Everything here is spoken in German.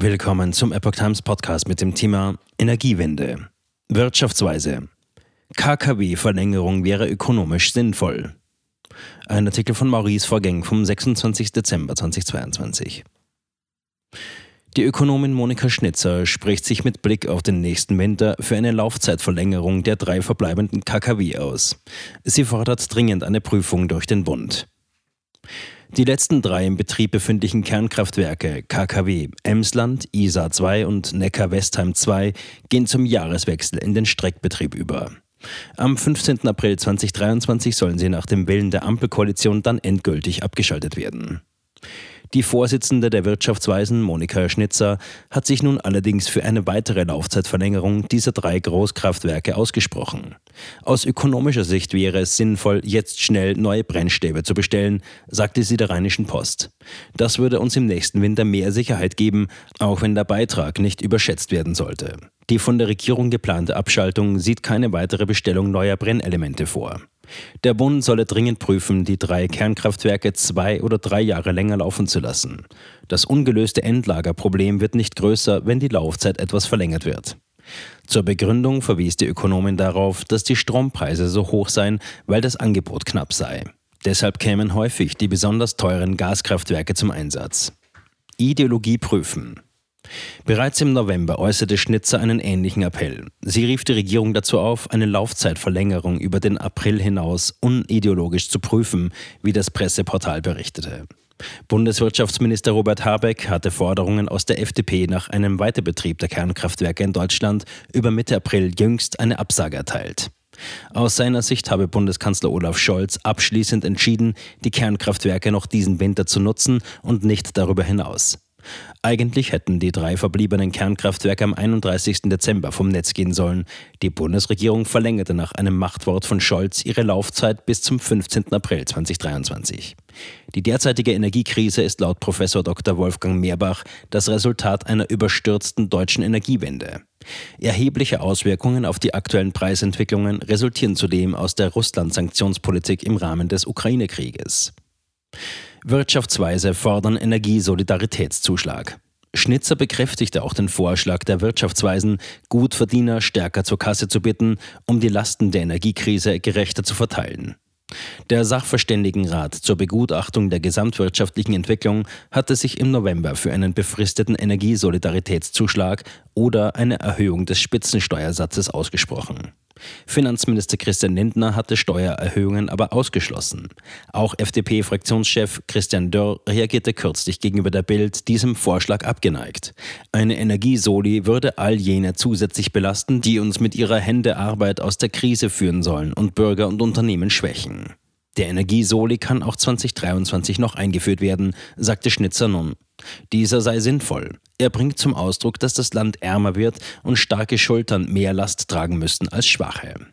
Willkommen zum Epoch Times Podcast mit dem Thema Energiewende. Wirtschaftsweise. KKW-Verlängerung wäre ökonomisch sinnvoll. Ein Artikel von Maurice Vorgäng vom 26. Dezember 2022. Die Ökonomin Monika Schnitzer spricht sich mit Blick auf den nächsten Winter für eine Laufzeitverlängerung der drei verbleibenden KKW aus. Sie fordert dringend eine Prüfung durch den Bund. Die letzten drei im Betrieb befindlichen Kernkraftwerke KKW Emsland, Isar 2 und Neckar-Westheim 2 gehen zum Jahreswechsel in den Streckbetrieb über. Am 15. April 2023 sollen sie nach dem Willen der Ampelkoalition dann endgültig abgeschaltet werden. Die Vorsitzende der Wirtschaftsweisen, Monika Schnitzer, hat sich nun allerdings für eine weitere Laufzeitverlängerung dieser drei Großkraftwerke ausgesprochen. Aus ökonomischer Sicht wäre es sinnvoll, jetzt schnell neue Brennstäbe zu bestellen, sagte sie der Rheinischen Post. Das würde uns im nächsten Winter mehr Sicherheit geben, auch wenn der Beitrag nicht überschätzt werden sollte. Die von der Regierung geplante Abschaltung sieht keine weitere Bestellung neuer Brennelemente vor. Der Bund solle dringend prüfen, die drei Kernkraftwerke zwei oder drei Jahre länger laufen zu lassen. Das ungelöste Endlagerproblem wird nicht größer, wenn die Laufzeit etwas verlängert wird. Zur Begründung verwies die Ökonomin darauf, dass die Strompreise so hoch seien, weil das Angebot knapp sei. Deshalb kämen häufig die besonders teuren Gaskraftwerke zum Einsatz. Ideologie prüfen. Bereits im November äußerte Schnitzer einen ähnlichen Appell. Sie rief die Regierung dazu auf, eine Laufzeitverlängerung über den April hinaus unideologisch zu prüfen, wie das Presseportal berichtete. Bundeswirtschaftsminister Robert Habeck hatte Forderungen aus der FDP nach einem Weiterbetrieb der Kernkraftwerke in Deutschland über Mitte April jüngst eine Absage erteilt. Aus seiner Sicht habe Bundeskanzler Olaf Scholz abschließend entschieden, die Kernkraftwerke noch diesen Winter zu nutzen und nicht darüber hinaus. Eigentlich hätten die drei verbliebenen Kernkraftwerke am 31. Dezember vom Netz gehen sollen. Die Bundesregierung verlängerte nach einem Machtwort von Scholz ihre Laufzeit bis zum 15. April 2023. Die derzeitige Energiekrise ist laut Professor Dr. Wolfgang Meerbach das Resultat einer überstürzten deutschen Energiewende. Erhebliche Auswirkungen auf die aktuellen Preisentwicklungen resultieren zudem aus der Russland-Sanktionspolitik im Rahmen des Ukraine-Krieges. Wirtschaftsweise fordern Energiesolidaritätszuschlag. Schnitzer bekräftigte auch den Vorschlag der Wirtschaftsweisen, Gutverdiener stärker zur Kasse zu bitten, um die Lasten der Energiekrise gerechter zu verteilen. Der Sachverständigenrat zur Begutachtung der gesamtwirtschaftlichen Entwicklung hatte sich im November für einen befristeten Energiesolidaritätszuschlag oder eine Erhöhung des Spitzensteuersatzes ausgesprochen. Finanzminister Christian Lindner hatte Steuererhöhungen aber ausgeschlossen. Auch FDP-Fraktionschef Christian Dörr reagierte kürzlich gegenüber der Bild diesem Vorschlag abgeneigt. Eine Energiesoli würde all jene zusätzlich belasten, die uns mit ihrer Händearbeit aus der Krise führen sollen und Bürger und Unternehmen schwächen. Der Energiesoli kann auch 2023 noch eingeführt werden, sagte Schnitzer nun. Dieser sei sinnvoll. Er bringt zum Ausdruck, dass das Land ärmer wird und starke Schultern mehr Last tragen müssten als schwache.